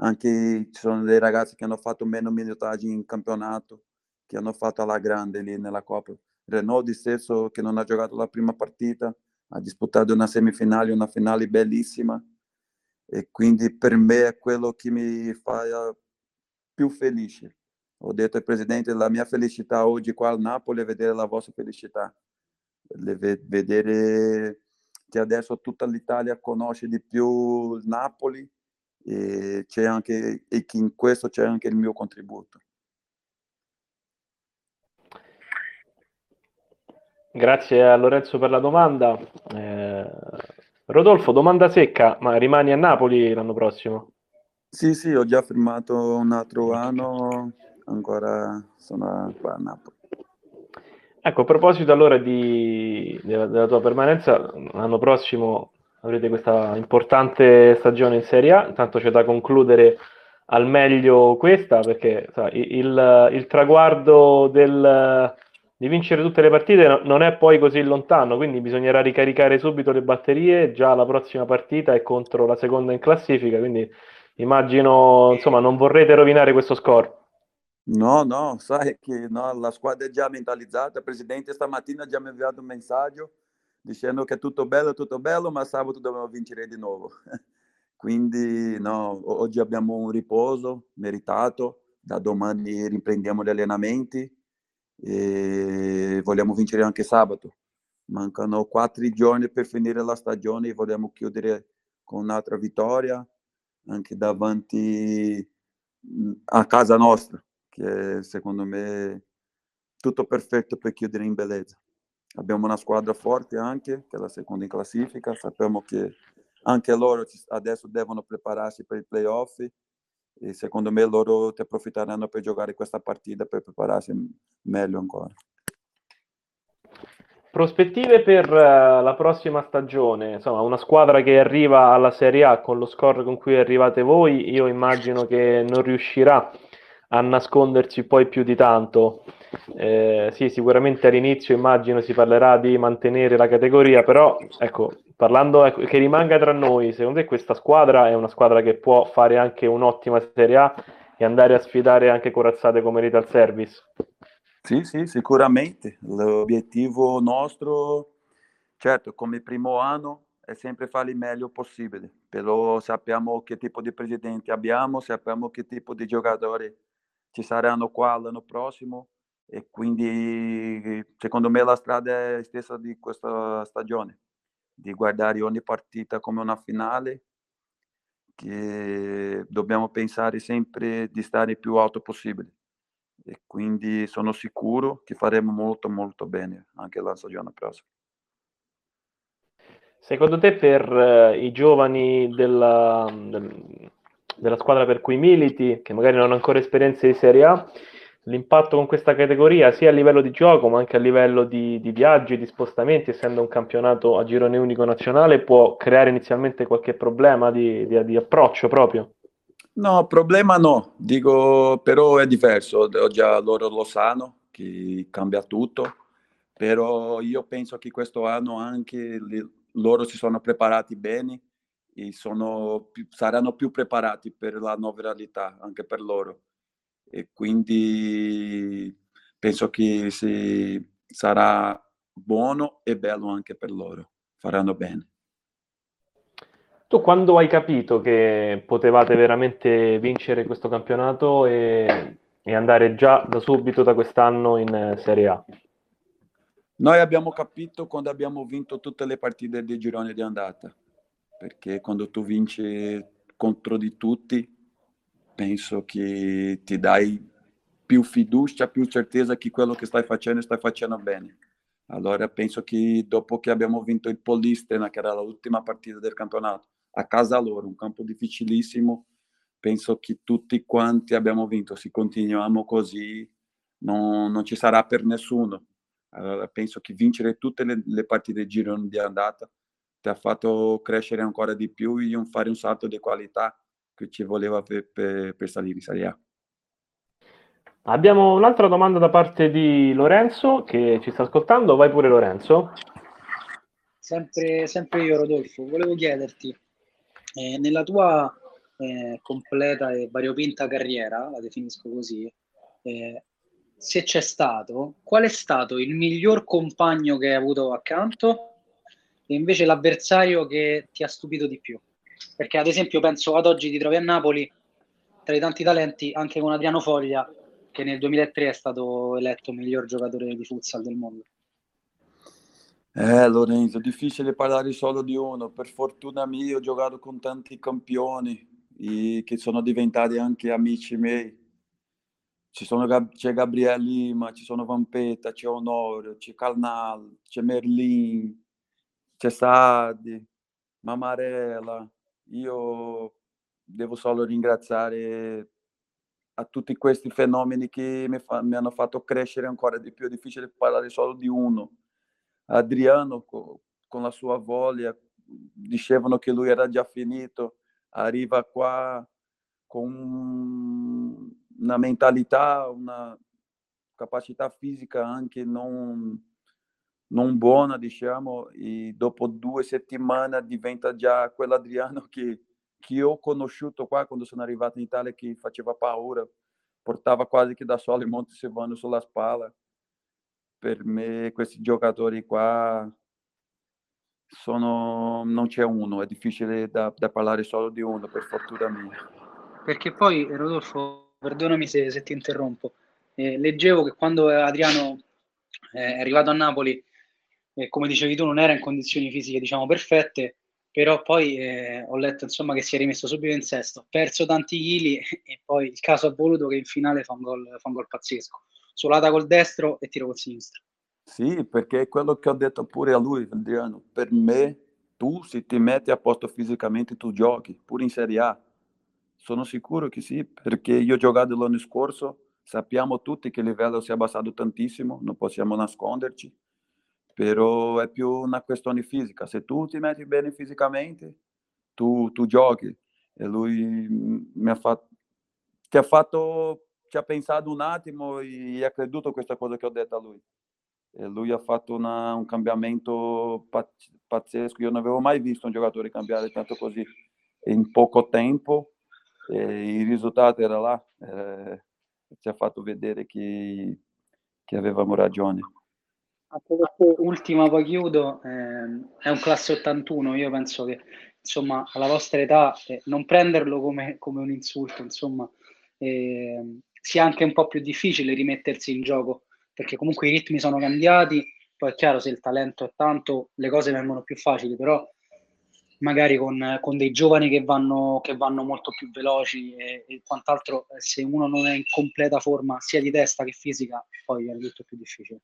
anche ci sono dei ragazzi che hanno fatto meno minutaggi in campionato, che hanno fatto alla grande lì nella Coppa. Renault stesso che non ha giocato la prima partita, ha disputato una semifinale, una finale bellissima e quindi per me è quello che mi fa più felice. Ho detto al Presidente, la mia felicità oggi qua al Napoli è vedere la vostra felicità, vedere che adesso tutta l'Italia conosce di più il Napoli e, c'è anche, e che in questo c'è anche il mio contributo. Grazie a Lorenzo per la domanda. Eh, Rodolfo, domanda secca, ma rimani a Napoli l'anno prossimo? Sì, sì, ho già firmato un altro anno, ancora sono qua a Napoli. Ecco, a proposito allora di, della, della, tua permanenza, l'anno prossimo avrete questa importante stagione in Serie A, intanto c'è da concludere al meglio questa, perché sa, il, il, traguardo del, di vincere tutte le partite non è poi così lontano, quindi bisognerà ricaricare subito le batterie, già la prossima partita è contro la seconda in classifica, quindi immagino, insomma, non vorrete rovinare questo score. No, no, sai che no, la squadra è già mentalizzata, il presidente stamattina già mi ha inviato un messaggio dicendo che tutto bello, tutto bello, ma sabato dobbiamo vincere di nuovo. Quindi no, oggi abbiamo un riposo meritato, da domani riprendiamo gli allenamenti e vogliamo vincere anche sabato. Mancano quattro giorni per finire la stagione e vogliamo chiudere con un'altra vittoria anche davanti a casa nostra, che è secondo me tutto perfetto per chiudere in bellezza. Abbiamo una squadra forte anche, che è la seconda in classifica, sappiamo che anche loro adesso devono prepararsi per i playoff e secondo me loro ti approfitteranno per giocare questa partita per prepararsi meglio ancora. Prospettive per uh, la prossima stagione, insomma, una squadra che arriva alla Serie A con lo score con cui arrivate voi, io immagino che non riuscirà a nasconderci poi più di tanto. Eh, sì, sicuramente all'inizio immagino si parlerà di mantenere la categoria, però ecco, parlando ecco, che rimanga tra noi, secondo te questa squadra è una squadra che può fare anche un'ottima Serie A e andare a sfidare anche corazzate come Rital Service? Sì, sì, sicuramente. L'obiettivo nostro, certo, come primo anno è sempre fare il meglio possibile, però sappiamo che tipo di presidente abbiamo, sappiamo che tipo di giocatori ci saranno qua l'anno prossimo e quindi secondo me la strada è la stessa di questa stagione, di guardare ogni partita come una finale, che dobbiamo pensare sempre di stare il più alto possibile e quindi sono sicuro che faremo molto molto bene anche la stagione prossima. Secondo te per uh, i giovani della, del, della squadra per cui militi, che magari non hanno ancora esperienze di Serie A, l'impatto con questa categoria sia a livello di gioco ma anche a livello di, di viaggi, di spostamenti, essendo un campionato a girone unico nazionale, può creare inizialmente qualche problema di, di, di approccio proprio? No, problema no, dico però è diverso, già loro lo sanno che cambia tutto, però io penso che questo anno anche li, loro si sono preparati bene e sono, saranno più preparati per la nuova realtà anche per loro e quindi penso che si, sarà buono e bello anche per loro, faranno bene. Tu quando hai capito che potevate veramente vincere questo campionato e, e andare già da subito da quest'anno in Serie A? Noi abbiamo capito quando abbiamo vinto tutte le partite del girone di andata perché quando tu vinci contro di tutti, penso che ti dai più fiducia, più certezza che quello che stai facendo stai facendo bene. Allora penso che dopo che abbiamo vinto il Polistena, che era l'ultima partita del campionato, a casa loro, un campo difficilissimo, penso che tutti quanti abbiamo vinto. Se continuiamo così non, non ci sarà per nessuno. Allora penso che vincere tutte le, le partite di girone di andata ti ha fatto crescere ancora di più e fare un salto di qualità che ci voleva per, per, per salire in Serie A. Abbiamo un'altra domanda da parte di Lorenzo che ci sta ascoltando. Vai pure Lorenzo. Sempre, sempre io Rodolfo, volevo chiederti, eh, nella tua eh, completa e variopinta carriera, la definisco così, eh, se c'è stato, qual è stato il miglior compagno che hai avuto accanto e invece l'avversario che ti ha stupito di più? Perché ad esempio penso ad oggi ti trovi a Napoli tra i tanti talenti anche con Adriano Foglia che nel 2003 è stato eletto miglior giocatore di futsal del mondo. Eh Lorenzo, difficile parlare solo di uno. Per fortuna mia ho giocato con tanti campioni che sono diventati anche amici miei. Sono, c'è Gabriele Lima, ci sono Vampetta, c'è Onorio, c'è Calnal, c'è Merlin, c'è Sardi, Mamarella. Io devo solo ringraziare a tutti questi fenomeni che mi, fa, mi, hanno fatto crescere ancora di più. È difficile parlare solo di uno. Adriano, co, con la sua voglia, dicevano che lui era già finito, arriva qua con una mentalità, una capacità fisica anche non non buona, diciamo, e dopo due settimane diventa già quell'Adriano che, che ho conosciuto qua quando sono arrivato in Italia, che faceva paura, portava quasi che da solo il Monte Silvano sulla spalla. Per me questi giocatori qua sono, non c'è uno, è difficile da, da parlare solo di uno, per fortuna mia. Perché poi, Rodolfo, perdonami se, se ti interrompo, eh, leggevo che quando Adriano è arrivato a Napoli eh, come dicevi tu, non era in condizioni fisiche, diciamo, perfette, però poi eh, ho letto, insomma, che si è rimesso subito in sesto, perso tanti chili e poi il caso ha voluto che in finale fa un gol, fa un gol pazzesco, solata col destro e tiro col sinistro. Sì, perché è quello che ho detto pure a lui, Adriano, per me tu se ti metti a posto fisicamente tu giochi, pure in Serie A. Sono sicuro che sì, perché io ho giocato l'anno scorso, sappiamo tutti che il livello si è abbassato tantissimo, non possiamo nasconderci però è più una questione fisica. Se tu ti metti bene fisicamente, tu, tu giochi. E lui mi ha fatto, ti ha fatto ci ha pensato un attimo e ha creduto a questa cosa che ho detto a lui. E lui ha fatto una, un cambiamento pazzesco. Io non avevo mai visto un giocatore cambiare tanto così in poco tempo. Il risultato era là. Eh, ci ha fatto vedere che, che avevamo ragione. Ultima poi chiudo, eh, è un classe 81, io penso che insomma alla vostra età eh, non prenderlo come, come, un insulto, insomma, eh, sia anche un po' più difficile rimettersi in gioco, perché comunque i ritmi sono cambiati, poi è chiaro se il talento è tanto le cose vengono più facili, però magari con, con dei giovani che vanno, che vanno, molto più veloci e, e, quant'altro, eh, se uno non è in completa forma sia di testa che fisica, poi viene tutto più difficile.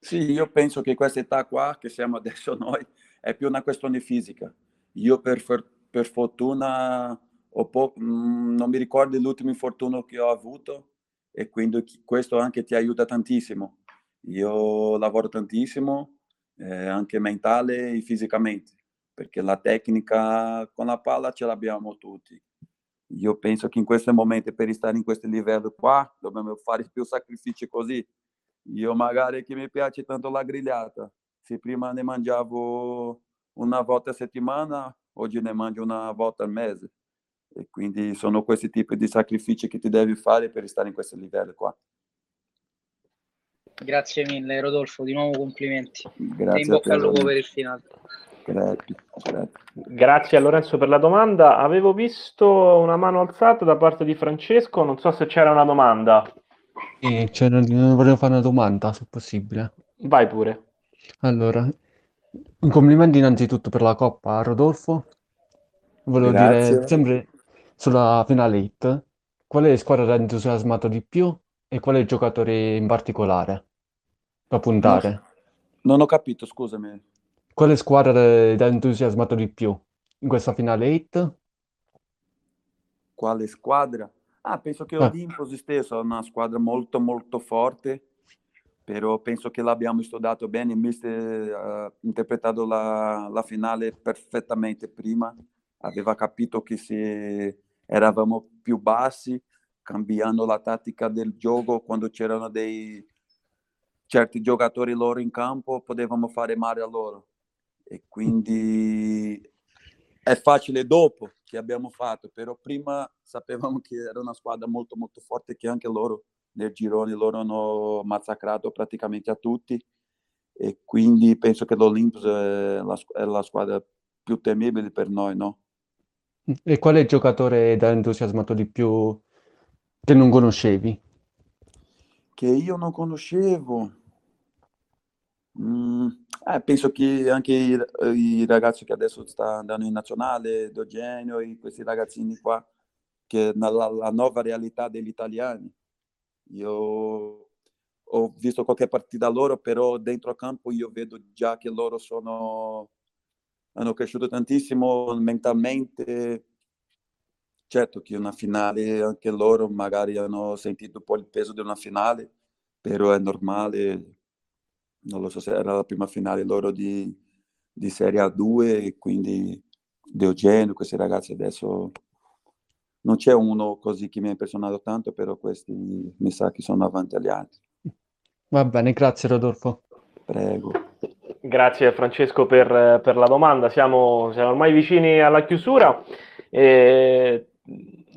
Sì, io penso che questa età qua, che siamo adesso noi, è più una questione fisica. Io per, per fortuna po- mm, non mi ricordo l'ultimo infortunio che ho avuto e quindi questo anche ti aiuta tantissimo. Io lavoro tantissimo, eh, anche mentale e fisicamente, perché la tecnica con la palla ce l'abbiamo tutti. Io penso che in questo momento, per stare in questo livello qua, dobbiamo fare più sacrifici così. Io magari che mi piace tanto la grigliata, se prima ne mangiavo una volta a settimana, oggi ne mangio una volta al mese. E quindi sono questi tipi di sacrifici che ti devi fare per stare in questo livello qua. Grazie mille Rodolfo, di nuovo complimenti. Grazie e in bocca al lupo per il finale. Grazie, grazie. grazie. a Lorenzo per la domanda. Avevo visto una mano alzata da parte di Francesco, non so se c'era una domanda. Eh, cioè, volevo fare una domanda, se possibile. Vai pure. Allora, un complimento innanzitutto per la Coppa, Rodolfo. Volevo Grazie. dire sempre sulla finale hit, qual è la squadra che ha entusiasmato di più e qual è il giocatore in particolare da puntare? Non ho capito, scusami. Quale squadra ti ha entusiasmato di più in questa finale hit? Quale squadra? Ah, penso che ah. Olympus stesso è una squadra molto molto forte, però penso che l'abbiamo studiato bene, il mister ha interpretato la, la finale perfettamente prima, aveva capito che se eravamo più bassi, cambiando la tattica del gioco quando c'erano dei certi giocatori loro in campo, potevamo fare male a loro. E quindi è facile dopo che abbiamo fatto, però prima sapevamo che era una squadra molto molto forte che anche loro nel girone loro hanno massacrato praticamente a tutti e quindi penso che l'Olympus è la, è la squadra più temibile per noi, no? E qual è il giocatore da entusiasmato di più che non conoscevi? Che io non conoscevo. Mm, eh, penso che anche i, i, ragazzi che adesso stanno andando in nazionale, Dogenio e questi ragazzini qua, che nella la nuova realtà degli italiani. Io ho visto qualche partita loro, però dentro campo io vedo già che loro sono hanno cresciuto tantissimo mentalmente. Certo che una finale, anche loro magari hanno sentito un po' il peso di una finale, però è normale. Non lo so se era la prima finale loro di, di Serie A2 e quindi Eugenio, questi ragazzi adesso non c'è uno così che mi ha impressionato tanto, però questi mi sa che sono avanti agli altri. Va bene, grazie Rodolfo. Prego. Grazie Francesco per, per la domanda, siamo, siamo, ormai vicini alla chiusura. E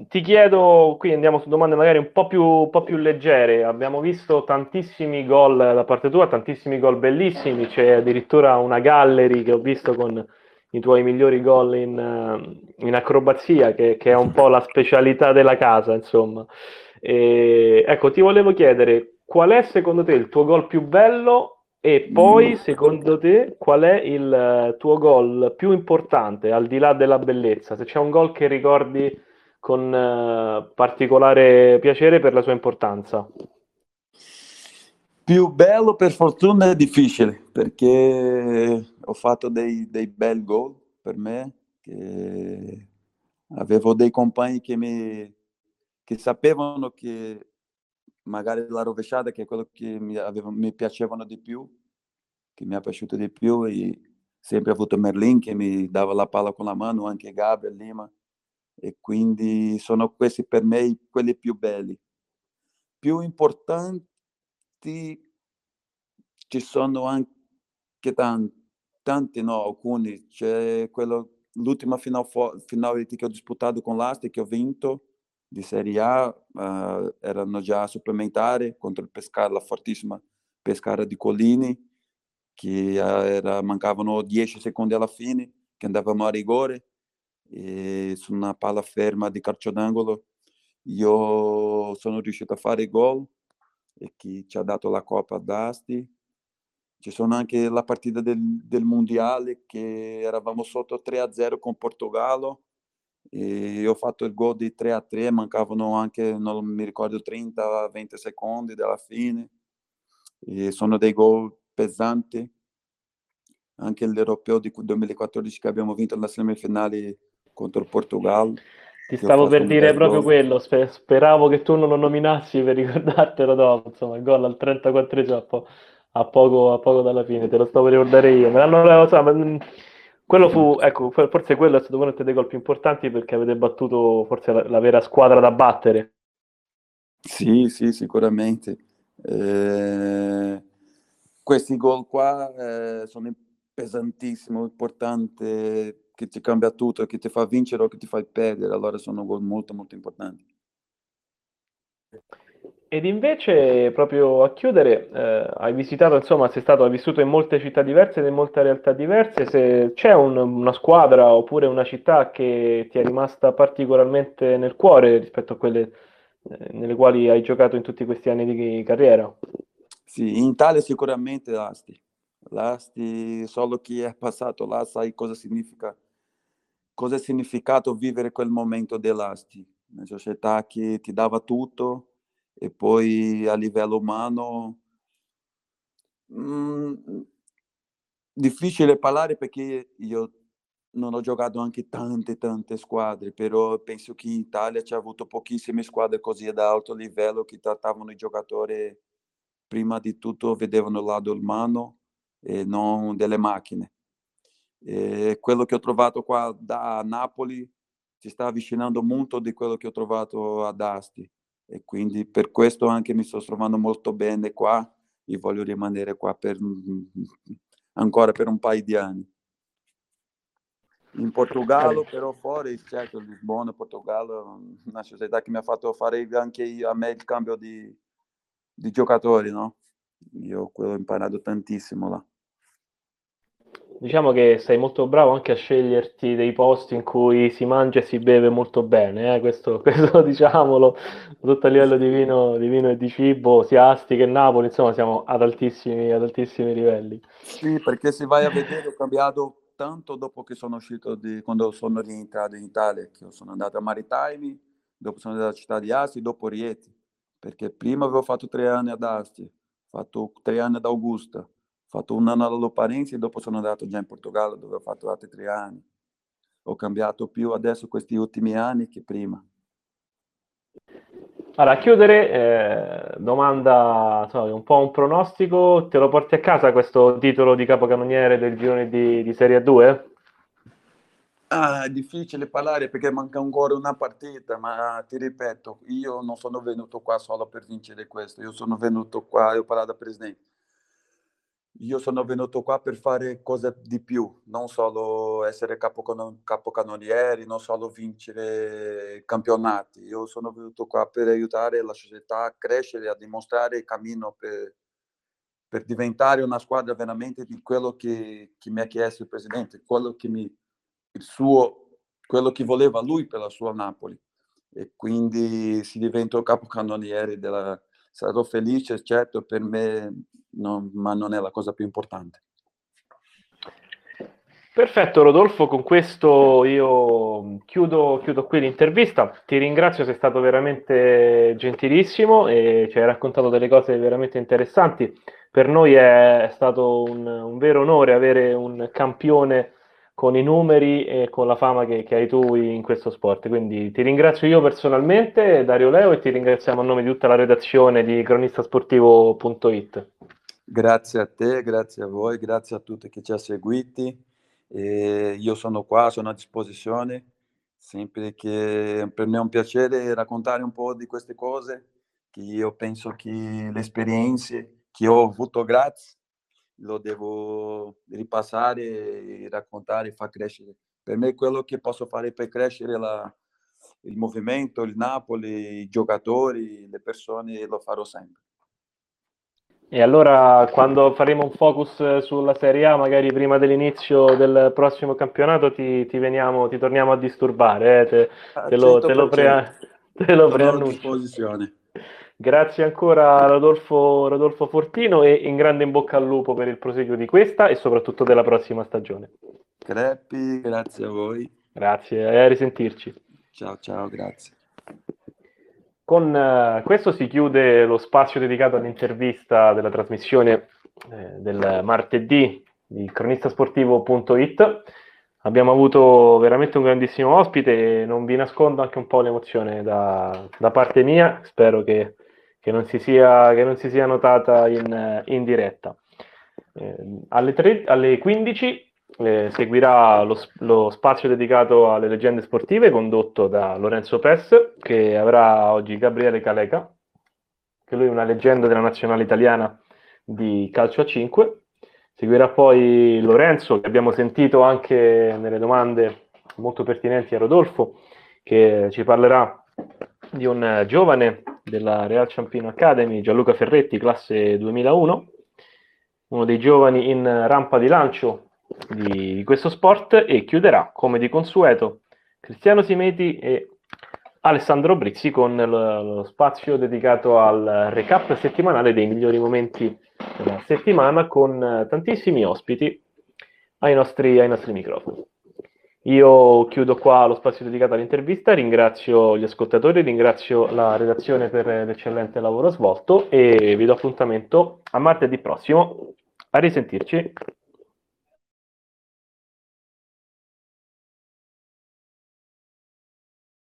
ti chiedo, qui andiamo su domande magari un po, più, un po' più leggere, abbiamo visto tantissimi gol da parte tua, tantissimi gol bellissimi, c'è addirittura una gallery che ho visto con i tuoi migliori gol in, in acrobazia, che, che, è un po' la specialità della casa, insomma. E, ecco, ti volevo chiedere, qual è secondo te il tuo gol più bello e poi, secondo te, qual è il eh, tuo gol più importante, al di là della bellezza? Se c'è un gol che ricordi con uh, particolare piacere per la sua importanza. Più bello, per fortuna, è difficile, perché ho fatto dei, dei bel gol per me, avevo dei compagni che, mi, che sapevano che magari la rovesciata che è quello che mi, aveva, mi piacevano di più, che mi è piaciuto di più e sempre avuto Merlin che mi dava la palla con la mano, anche Gabriel Lima e quindi sono questi per me quelli più belli. più importanti ci sono anche tanti, tanti no, alcuni. C'è quello, l'ultima final, finale che ho disputato con l'Asti, che ho vinto, di Serie A, uh, erano già supplementari contro il Pescara, la fortissima Pescara di Collini, che era, mancavano 10 secondi alla fine, che andavamo a rigore, e su una palla ferma di calcio d'angolo io sono riuscito a fare gol e chi ci ha dato la Coppa d'Asti. Ci sono anche la partita del, del Mondiale che eravamo sotto 3-0 con Portogallo e ho fatto il gol di 3-3, mancavano anche, non mi ricordo, 30-20 secondi dalla fine. E sono dei gol pesanti. Anche l'Europeo di 2014 che abbiamo vinto la semifinale contro il Portogallo ti stavo per dire proprio quello, speravo che tu non lo nominassi per ricordartelo dopo, insomma, il gol al 34 a, po- a, poco, a poco dalla fine, te lo stavo per ricordare io. Ma allora, insomma, mm, quello fu, ecco, forse quello è stato uno dei gol più importanti perché avete battuto forse la, la vera squadra da battere. Sì, sì, sicuramente. Eh, questi gol qua eh, sono pesantissimi, importanti che ti cambia tutto, che ti fa vincere o che ti fa perdere, allora sono gol molto molto importanti. Ed invece, proprio a chiudere, eh, hai visitato, insomma, sei stato, hai vissuto in molte città diverse, in molte realtà diverse, se c'è un, una squadra oppure una città che ti è rimasta particolarmente nel cuore rispetto a quelle eh, nelle quali hai giocato in tutti questi anni di carriera? Sì, in Italia sicuramente l'Asti. L'Asti, solo chi è passato là sai cosa significa cosa è significato vivere quel momento dell'Asti, una società che ti dava tutto e poi a livello umano mh, mm, difficile parlare perché io non ho giocato anche tante tante squadre, però penso che in Italia c'è avuto pochissime squadre così ad alto livello che trattavano i giocatori prima di tutto vedevano il lato umano e non delle macchine. E quello che ho trovato qua da Napoli si sta avvicinando molto di quello che ho trovato ad Asti e quindi per questo anche mi sto trovando molto bene qua e voglio rimanere qua per, ancora per un paio di anni. In Portogallo però fuori, certo, Lisbona, Portogallo, una società che mi ha fatto fare anche a me il cambio di, di giocatori, no? Io ho imparato tantissimo là diciamo che sei molto bravo anche a sceglierti dei posti in cui si mangia e si beve molto bene, eh? questo, questo diciamolo, tutto a livello di vino, di vino, e di cibo, sia Asti che Napoli, insomma siamo ad altissimi, ad altissimi livelli. Sì, perché se vai a vedere ho cambiato tanto dopo che sono uscito, di, quando sono rientrato in Italia, che sono andato a Maritime, dopo sono andato alla città di Asti, dopo Rieti, perché prima avevo fatto tre anni ad Asti, ho fatto tre anni ad Augusta, fatto un anno alla Parense e dopo sono andato già in Portogallo dove ho fatto altri tre anni. Ho cambiato più adesso questi ultimi anni che prima. Allora, a chiudere, eh, domanda, insomma, un po' un pronostico, te lo porti a casa questo titolo di capocannoniere del girone di, di Serie 2? Ah, è difficile parlare perché manca ancora una partita, ma ti ripeto, io non sono venuto qua solo per vincere questo, io sono venuto qua, io ho parlato al presidente, io sono venuto qua per fare cose di più, non solo essere capocanon- capocannonieri, non solo vincere campionati. Io sono venuto qua per aiutare la società a crescere, a dimostrare il cammino per, per diventare una squadra veramente di quello che, che, mi ha chiesto il presidente, quello che, mi, il suo, quello che voleva lui per la sua Napoli. E quindi si diventa capocannoniere della, sarò felice, certo, per me, no, ma non è la cosa più importante. Perfetto Rodolfo, con questo io chiudo, chiudo, qui l'intervista. Ti ringrazio, sei stato veramente gentilissimo e ci hai raccontato delle cose veramente interessanti. Per noi è stato un, un vero onore avere un campione con i numeri e con la fama che, che, hai tu in questo sport. Quindi ti ringrazio io personalmente, Dario Leo, e ti ringraziamo a nome di tutta la redazione di cronistasportivo.it. Grazie a te, grazie a voi, grazie a tutti che ci ha seguiti. E io sono qua, sono a disposizione, sempre che per me è un piacere raccontare un po' di queste cose che io penso che le esperienze che ho avuto grazie lo devo ripassare e raccontare e far crescere. Per me quello che posso fare per crescere la, il movimento, il Napoli, i giocatori, le persone, lo farò sempre. E allora quando faremo un focus sulla Serie A, magari prima dell'inizio del prossimo campionato, ti, ti, veniamo, ti torniamo a disturbare, eh? te, te, lo, te, lo, pre, te lo preannuncio. Grazie ancora Rodolfo, Rodolfo Fortino e in grande in bocca al lupo per il proseguo di questa e soprattutto della prossima stagione. Creppi, grazie a voi. Grazie e a risentirci. Ciao, ciao, grazie. Con uh, questo si chiude lo spazio dedicato all'intervista della trasmissione eh, del martedì di cronistasportivo.it. Abbiamo avuto veramente un grandissimo ospite e non vi nascondo anche un po' l'emozione da, da parte mia, spero che, che, non, si sia, non si sia notata in, in diretta. Eh, alle, 3, alle 15 eh, seguirà lo, lo, spazio dedicato alle leggende sportive condotto da Lorenzo Pes che avrà oggi Gabriele Caleca che lui è una leggenda della nazionale italiana di calcio a 5 seguirà poi Lorenzo che abbiamo sentito anche nelle domande molto pertinenti a Rodolfo che ci parlerà di un giovane della Real Ciampino Academy Gianluca Ferretti classe 2001 uno dei giovani in rampa di lancio di questo sport e chiuderà come di consueto Cristiano Simeti e Alessandro Brizzi con lo spazio dedicato al recap settimanale dei migliori momenti della settimana con tantissimi ospiti ai nostri, ai nostri microfoni. Io chiudo qua lo spazio dedicato all'intervista, ringrazio gli ascoltatori, ringrazio la redazione per l'eccellente lavoro svolto e vi do appuntamento a martedì prossimo. A risentirci.